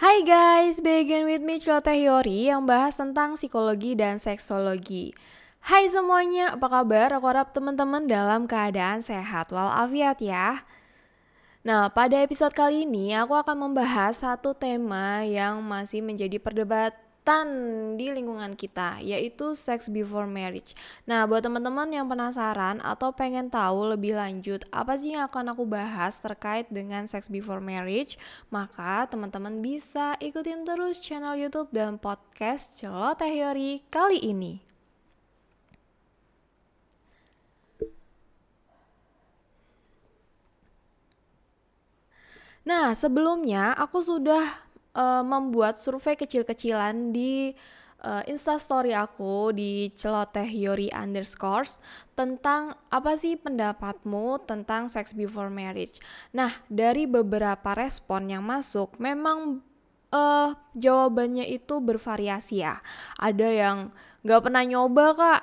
Hai guys, begin with me Celoteh Yori yang bahas tentang psikologi dan seksologi. Hai semuanya, apa kabar? Aku harap teman-teman dalam keadaan sehat walafiat ya. Nah, pada episode kali ini aku akan membahas satu tema yang masih menjadi perdebatan di lingkungan kita, yaitu sex before marriage. Nah, buat teman-teman yang penasaran atau pengen tahu lebih lanjut apa sih yang akan aku bahas terkait dengan sex before marriage, maka teman-teman bisa ikutin terus channel YouTube dan podcast Celoteh Yori kali ini. Nah, sebelumnya aku sudah uh, membuat survei kecil-kecilan di uh, instastory aku di celoteh yori underscores tentang apa sih pendapatmu tentang sex before marriage. Nah, dari beberapa respon yang masuk, memang uh, jawabannya itu bervariasi ya. Ada yang nggak pernah nyoba kak,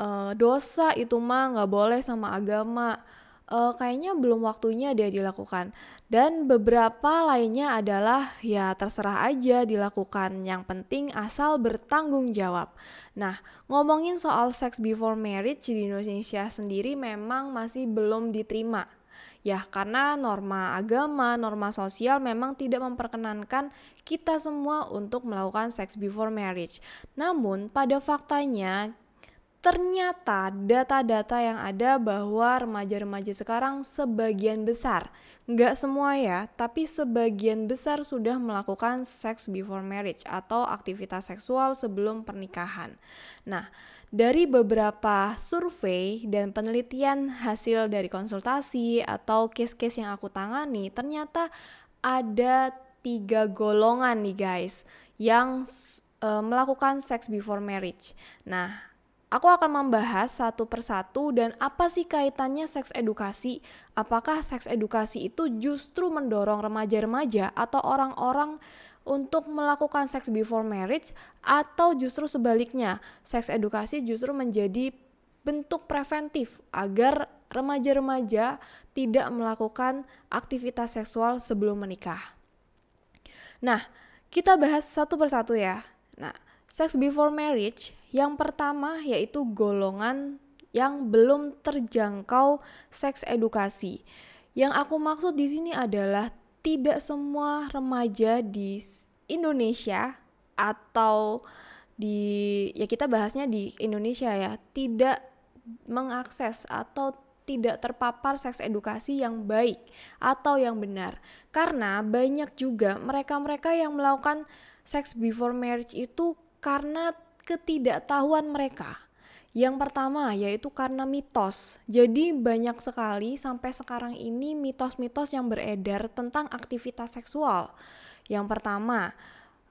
uh, dosa itu mah nggak boleh sama agama uh, kayaknya belum waktunya dia dilakukan. Dan beberapa lainnya adalah ya terserah aja dilakukan. Yang penting asal bertanggung jawab. Nah, ngomongin soal sex before marriage di Indonesia sendiri memang masih belum diterima. Ya, karena norma agama, norma sosial memang tidak memperkenankan kita semua untuk melakukan sex before marriage. Namun, pada faktanya ternyata data-data yang ada bahwa remaja-remaja sekarang sebagian besar, nggak semua ya, tapi sebagian besar sudah melakukan sex before marriage atau aktivitas seksual sebelum pernikahan. Nah, dari beberapa survei dan penelitian hasil dari konsultasi atau case-case yang aku tangani, ternyata ada tiga golongan nih guys yang uh, melakukan sex before marriage. Nah, Aku akan membahas satu persatu dan apa sih kaitannya seks edukasi? Apakah seks edukasi itu justru mendorong remaja-remaja atau orang-orang untuk melakukan seks before marriage atau justru sebaliknya, seks edukasi justru menjadi bentuk preventif agar remaja-remaja tidak melakukan aktivitas seksual sebelum menikah. Nah, kita bahas satu persatu ya. Nah, seks before marriage yang pertama yaitu golongan yang belum terjangkau seks edukasi. Yang aku maksud di sini adalah tidak semua remaja di Indonesia atau di ya kita bahasnya di Indonesia ya, tidak mengakses atau tidak terpapar seks edukasi yang baik atau yang benar. Karena banyak juga mereka-mereka yang melakukan seks before marriage itu karena ketidaktahuan mereka. Yang pertama yaitu karena mitos. Jadi banyak sekali sampai sekarang ini mitos-mitos yang beredar tentang aktivitas seksual. Yang pertama,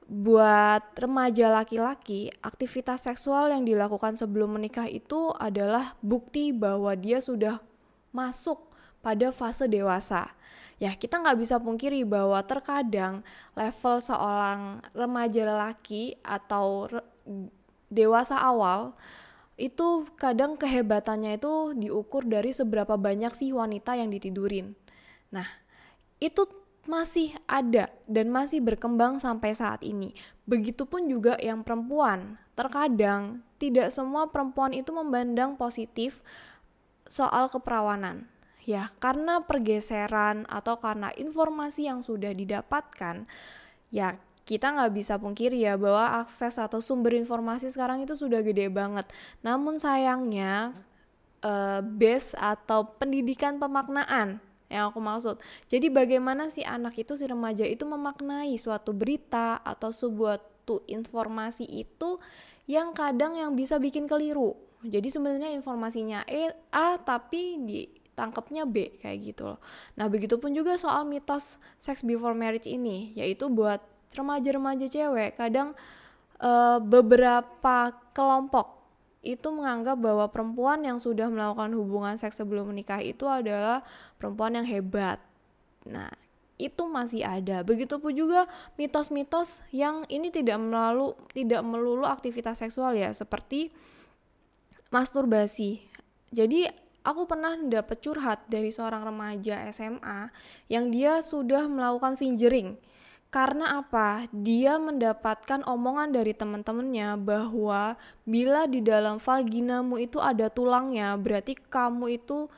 buat remaja laki-laki, aktivitas seksual yang dilakukan sebelum menikah itu adalah bukti bahwa dia sudah masuk pada fase dewasa. Ya, kita nggak bisa pungkiri bahwa terkadang level seorang remaja lelaki atau dewasa awal itu kadang kehebatannya itu diukur dari seberapa banyak sih wanita yang ditidurin. Nah, itu masih ada dan masih berkembang sampai saat ini. Begitupun juga yang perempuan. Terkadang tidak semua perempuan itu memandang positif soal keperawanan. Ya, karena pergeseran atau karena informasi yang sudah didapatkan, ya kita nggak bisa pungkiri ya bahwa akses atau sumber informasi sekarang itu sudah gede banget. Namun sayangnya uh, base atau pendidikan pemaknaan yang aku maksud. Jadi bagaimana si anak itu si remaja itu memaknai suatu berita atau sebuah tuh informasi itu yang kadang yang bisa bikin keliru. Jadi sebenarnya informasinya E A tapi ditangkapnya B kayak gitu loh. Nah, begitupun juga soal mitos sex before marriage ini, yaitu buat remaja-remaja cewek kadang uh, beberapa kelompok itu menganggap bahwa perempuan yang sudah melakukan hubungan seks sebelum menikah itu adalah perempuan yang hebat. Nah, itu masih ada. Begitupun juga mitos-mitos yang ini tidak melalui tidak melulu aktivitas seksual ya, seperti masturbasi. Jadi aku pernah dapat curhat dari seorang remaja SMA yang dia sudah melakukan fingering karena apa? Dia mendapatkan omongan dari teman-temannya bahwa bila di dalam vaginamu itu ada tulangnya, berarti kamu itu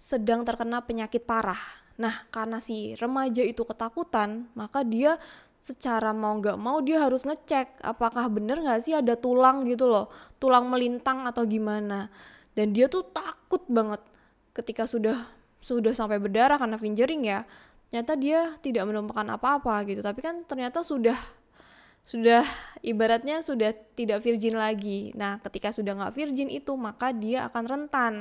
sedang terkena penyakit parah. Nah, karena si remaja itu ketakutan, maka dia secara mau nggak mau dia harus ngecek apakah bener nggak sih ada tulang gitu loh, tulang melintang atau gimana. Dan dia tuh takut banget ketika sudah sudah sampai berdarah karena fingering ya ternyata dia tidak menemukan apa-apa gitu. Tapi kan ternyata sudah sudah ibaratnya sudah tidak virgin lagi. Nah ketika sudah nggak virgin itu maka dia akan rentan.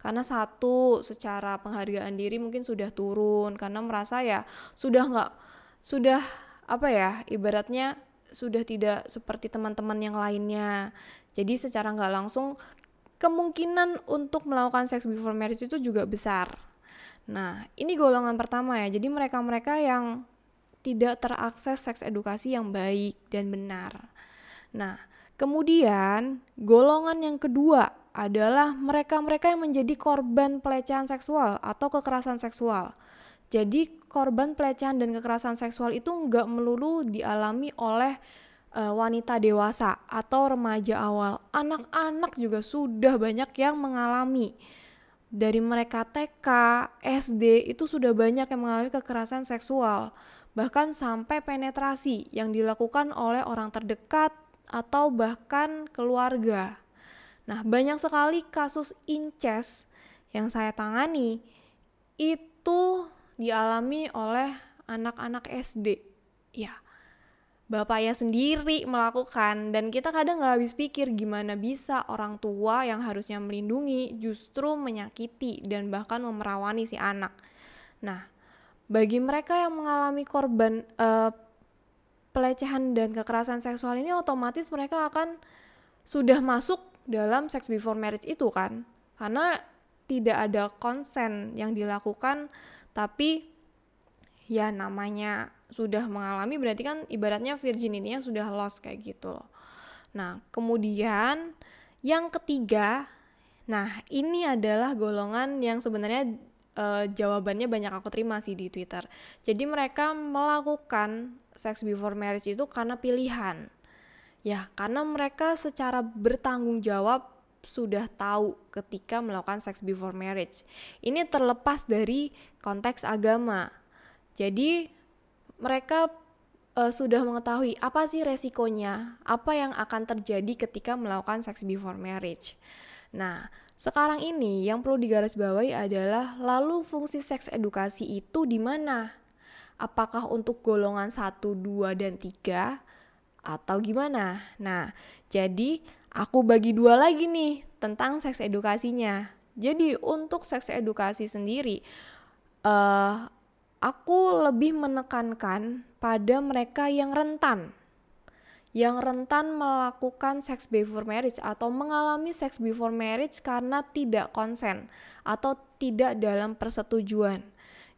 Karena satu secara penghargaan diri mungkin sudah turun. Karena merasa ya sudah nggak sudah apa ya ibaratnya sudah tidak seperti teman-teman yang lainnya. Jadi secara nggak langsung kemungkinan untuk melakukan seks before marriage itu juga besar Nah, ini golongan pertama ya. Jadi mereka-mereka yang tidak terakses seks edukasi yang baik dan benar. Nah, kemudian golongan yang kedua adalah mereka-mereka yang menjadi korban pelecehan seksual atau kekerasan seksual. Jadi korban pelecehan dan kekerasan seksual itu nggak melulu dialami oleh uh, wanita dewasa atau remaja awal. Anak-anak juga sudah banyak yang mengalami dari mereka TK, SD itu sudah banyak yang mengalami kekerasan seksual, bahkan sampai penetrasi yang dilakukan oleh orang terdekat atau bahkan keluarga. Nah, banyak sekali kasus incest yang saya tangani itu dialami oleh anak-anak SD. Ya, bapaknya sendiri melakukan dan kita kadang nggak habis pikir gimana bisa orang tua yang harusnya melindungi justru menyakiti dan bahkan memerawani si anak. Nah, bagi mereka yang mengalami korban uh, pelecehan dan kekerasan seksual ini otomatis mereka akan sudah masuk dalam sex before marriage itu kan karena tidak ada konsen yang dilakukan tapi ya namanya sudah mengalami berarti kan ibaratnya virginity-nya sudah lost kayak gitu loh. Nah, kemudian yang ketiga, nah ini adalah golongan yang sebenarnya uh, jawabannya banyak aku terima sih di Twitter. Jadi mereka melakukan sex before marriage itu karena pilihan. Ya, karena mereka secara bertanggung jawab sudah tahu ketika melakukan sex before marriage. Ini terlepas dari konteks agama. Jadi mereka uh, sudah mengetahui apa sih resikonya, apa yang akan terjadi ketika melakukan seks before marriage. Nah, sekarang ini yang perlu digarisbawahi adalah lalu fungsi seks edukasi itu di mana? Apakah untuk golongan 1, 2, dan 3 atau gimana? Nah, jadi aku bagi dua lagi nih tentang seks edukasinya. Jadi untuk seks edukasi sendiri, uh, aku lebih menekankan pada mereka yang rentan yang rentan melakukan seks before marriage atau mengalami seks before marriage karena tidak konsen atau tidak dalam persetujuan.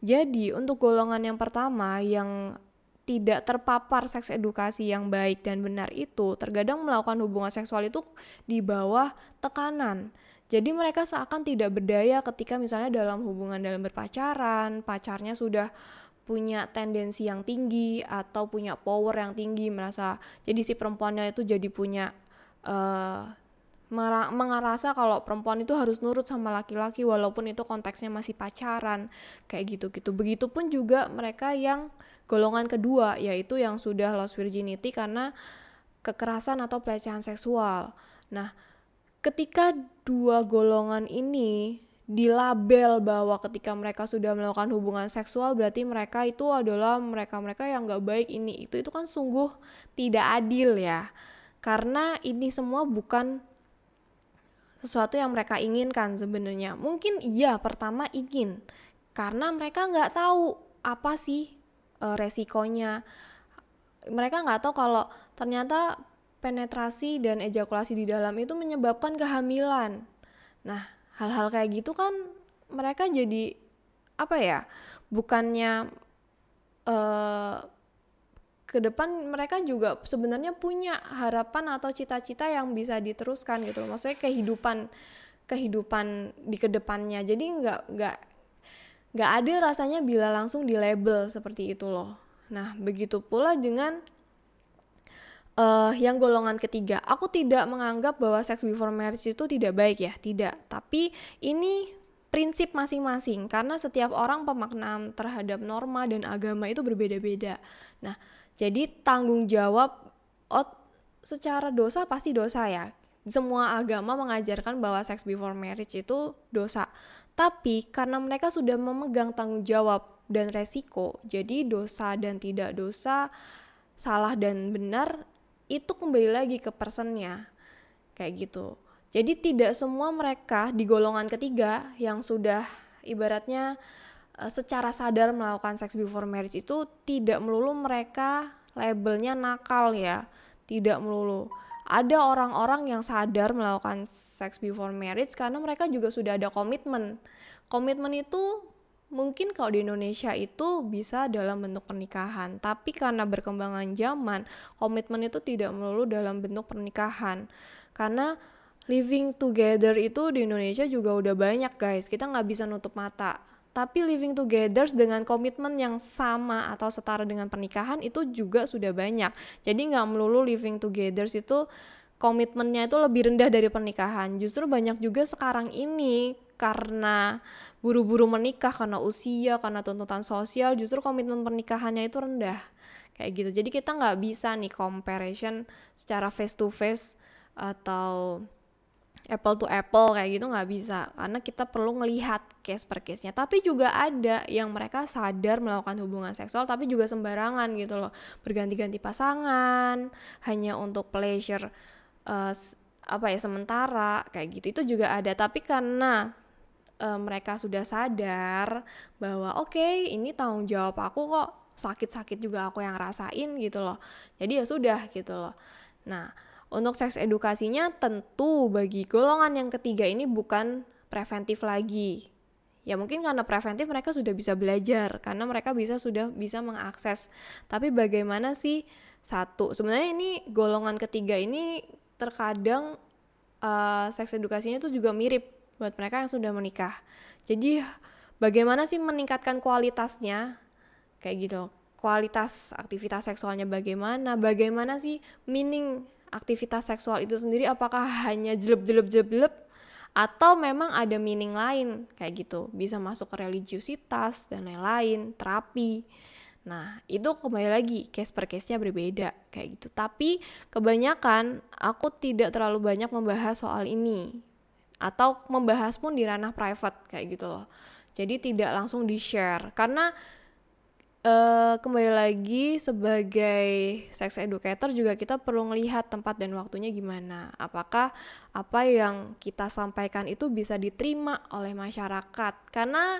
Jadi, untuk golongan yang pertama yang tidak terpapar seks edukasi yang baik dan benar itu, terkadang melakukan hubungan seksual itu di bawah tekanan. Jadi mereka seakan tidak berdaya ketika misalnya dalam hubungan dalam berpacaran, pacarnya sudah punya tendensi yang tinggi atau punya power yang tinggi merasa jadi si perempuannya itu jadi punya uh, mengerasa kalau perempuan itu harus nurut sama laki-laki walaupun itu konteksnya masih pacaran kayak gitu-gitu. Begitupun juga mereka yang golongan kedua yaitu yang sudah lost virginity karena kekerasan atau pelecehan seksual. Nah, ketika dua golongan ini dilabel bahwa ketika mereka sudah melakukan hubungan seksual berarti mereka itu adalah mereka-mereka yang gak baik. Ini itu itu kan sungguh tidak adil ya. Karena ini semua bukan sesuatu yang mereka inginkan sebenarnya. Mungkin iya pertama ingin. Karena mereka nggak tahu apa sih e, resikonya. Mereka nggak tahu kalau ternyata penetrasi dan ejakulasi di dalam itu menyebabkan kehamilan. Nah, hal-hal kayak gitu kan mereka jadi apa ya? Bukannya uh, ke depan mereka juga sebenarnya punya harapan atau cita-cita yang bisa diteruskan gitu. Maksudnya kehidupan kehidupan di ke depannya. Jadi nggak nggak nggak adil rasanya bila langsung di label seperti itu loh. Nah, begitu pula dengan uh, yang golongan ketiga. Aku tidak menganggap bahwa sex before marriage itu tidak baik ya, tidak. Tapi ini prinsip masing-masing karena setiap orang pemaknaan terhadap norma dan agama itu berbeda-beda. Nah, jadi tanggung jawab oh, secara dosa pasti dosa ya. Semua agama mengajarkan bahwa sex before marriage itu dosa. Tapi karena mereka sudah memegang tanggung jawab dan resiko, jadi dosa dan tidak dosa, salah dan benar itu kembali lagi ke personnya. Kayak gitu. Jadi tidak semua mereka di golongan ketiga yang sudah ibaratnya uh, secara sadar melakukan seks before marriage itu tidak melulu mereka labelnya nakal ya. Tidak melulu. Ada orang-orang yang sadar melakukan seks before marriage karena mereka juga sudah ada komitmen. Komitmen itu mungkin kalau di Indonesia itu bisa dalam bentuk pernikahan tapi karena berkembangan zaman komitmen itu tidak melulu dalam bentuk pernikahan. Karena living together itu di Indonesia juga udah banyak guys. Kita nggak bisa nutup mata. Tapi living together dengan komitmen yang sama atau setara dengan pernikahan itu juga sudah banyak. Jadi nggak melulu living together itu komitmennya itu lebih rendah dari pernikahan. Justru banyak juga sekarang ini karena buru-buru menikah karena usia karena tuntutan sosial justru komitmen pernikahannya itu rendah. Kayak gitu. Jadi kita nggak bisa nih comparison secara face to face atau apple to apple kayak gitu nggak bisa. Karena kita perlu ngelihat case per case nya tapi juga ada yang mereka sadar melakukan hubungan seksual tapi juga sembarangan gitu loh. Berganti-ganti pasangan hanya untuk pleasure uh, apa ya sementara kayak gitu. Itu juga ada. Tapi karena uh, mereka sudah sadar bahwa oke okay, ini tanggung jawab aku kok. Sakit-sakit juga aku yang rasain gitu loh. Jadi ya sudah gitu loh. Nah untuk seks edukasinya tentu bagi golongan yang ketiga ini bukan preventif lagi. Ya mungkin karena preventif mereka sudah bisa belajar karena mereka bisa sudah bisa mengakses. Tapi bagaimana sih satu sebenarnya ini golongan ketiga ini terkadang uh, seks edukasinya itu juga mirip buat mereka yang sudah menikah. Jadi bagaimana sih meningkatkan kualitasnya? Kayak gitu. Kualitas aktivitas seksualnya bagaimana? Bagaimana sih meaning aktivitas seksual itu sendiri? Apakah hanya jelep-jelep-jelep atau memang ada meaning lain? Kayak gitu. Bisa masuk ke religiusitas dan lain-lain. Terapi. Nah itu kembali lagi case per case nya berbeda. Kayak gitu. Tapi kebanyakan aku tidak terlalu banyak membahas soal ini atau membahas pun di ranah private kayak gitu loh. Jadi tidak langsung di share karena uh, kembali lagi sebagai sex educator juga kita perlu melihat tempat dan waktunya gimana. Apakah apa yang kita sampaikan itu bisa diterima oleh masyarakat? Karena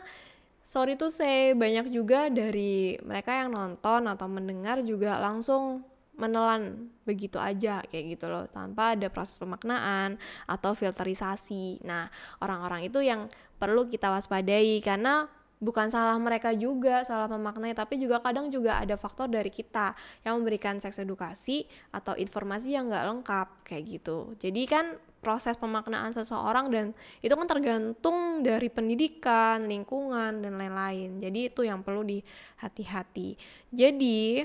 sorry tuh saya banyak juga dari mereka yang nonton atau mendengar juga langsung menelan begitu aja kayak gitu loh. Tanpa ada proses pemaknaan atau filterisasi. Nah, orang-orang itu yang perlu kita waspadai karena bukan salah mereka juga salah memaknai tapi juga kadang juga ada faktor dari kita yang memberikan seks edukasi atau informasi yang nggak lengkap kayak gitu. Jadi kan proses pemaknaan seseorang dan itu kan tergantung dari pendidikan lingkungan dan lain-lain. Jadi itu yang perlu di hati-hati jadi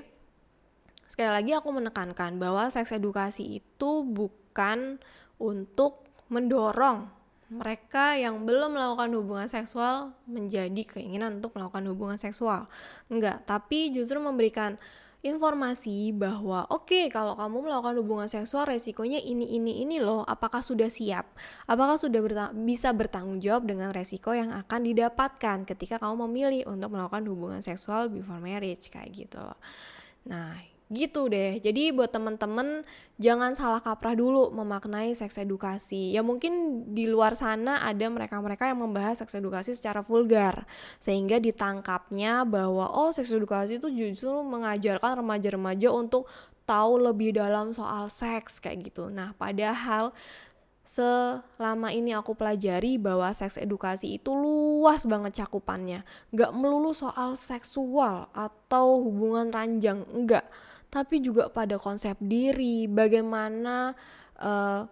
sekali lagi aku menekankan bahwa seks edukasi itu bukan untuk mendorong mereka yang belum melakukan hubungan seksual menjadi keinginan untuk melakukan hubungan seksual. Enggak, tapi justru memberikan informasi bahwa oke okay, kalau kamu melakukan hubungan seksual resikonya ini ini ini loh. Apakah sudah siap? Apakah sudah berta bisa bertanggung jawab dengan resiko yang akan didapatkan ketika kamu memilih untuk melakukan hubungan seksual before marriage? Kayak gitu loh. Nah gitu deh. Jadi buat temen-temen jangan salah kaprah dulu memaknai seks edukasi. Ya mungkin di luar sana ada mereka-mereka yang membahas seks edukasi secara vulgar. Sehingga ditangkapnya bahwa oh seks edukasi itu justru mengajarkan remaja-remaja untuk tahu lebih dalam soal seks kayak gitu. Nah padahal selama ini aku pelajari bahwa seks edukasi itu luas banget cakupannya. Gak melulu soal seksual atau hubungan ranjang, enggak tapi juga pada konsep diri, bagaimana uh,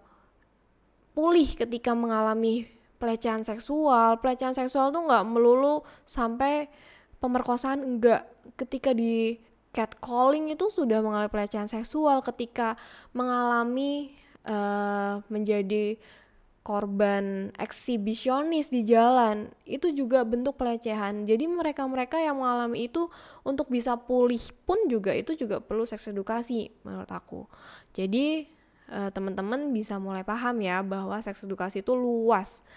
pulih ketika mengalami pelecehan seksual. Pelecehan seksual tuh nggak melulu sampai pemerkosaan enggak. Ketika di catcalling itu sudah mengalami pelecehan seksual ketika mengalami uh, menjadi korban eksibisionis di jalan itu juga bentuk pelecehan. Jadi mereka-mereka yang mengalami itu untuk bisa pulih pun juga itu juga perlu seks edukasi menurut aku. Jadi uh, teman-teman bisa mulai paham ya bahwa seks edukasi itu luas.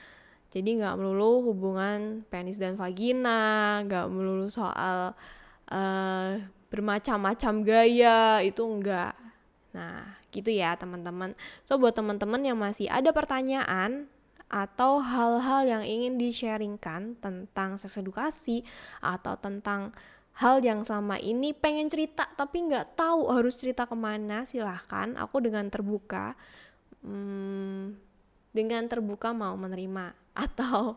Jadi nggak melulu hubungan penis dan vagina nggak melulu soal uh, bermacam-macam gaya itu enggak nah gitu ya teman-teman. So buat teman-teman yang masih ada pertanyaan atau hal-hal yang ingin di-sharingkan tentang seks edukasi atau tentang hal yang selama ini pengen cerita tapi nggak tahu harus cerita ke mana silahkan. Aku dengan terbuka hmm, dengan terbuka mau menerima. Atau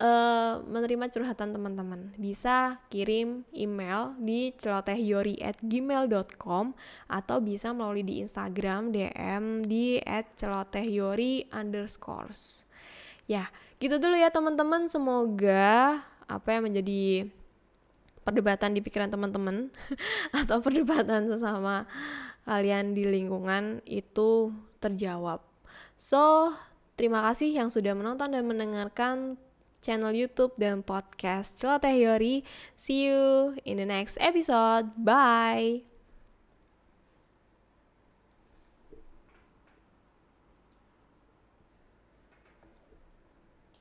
uh, menerima curhatan teman-teman. Bisa kirim email di celotehyori@gmail.com atau bisa melalui di Instagram DM di @celotehyori. Underscores ya gitu dulu ya teman-teman. Semoga apa yang menjadi perdebatan di pikiran teman-teman atau perdebatan sesama kalian di lingkungan itu terjawab. So terima kasih yang sudah menonton dan mendengarkan channel YouTube dan podcast Celoteh Yori. See you in the next episode. Bye.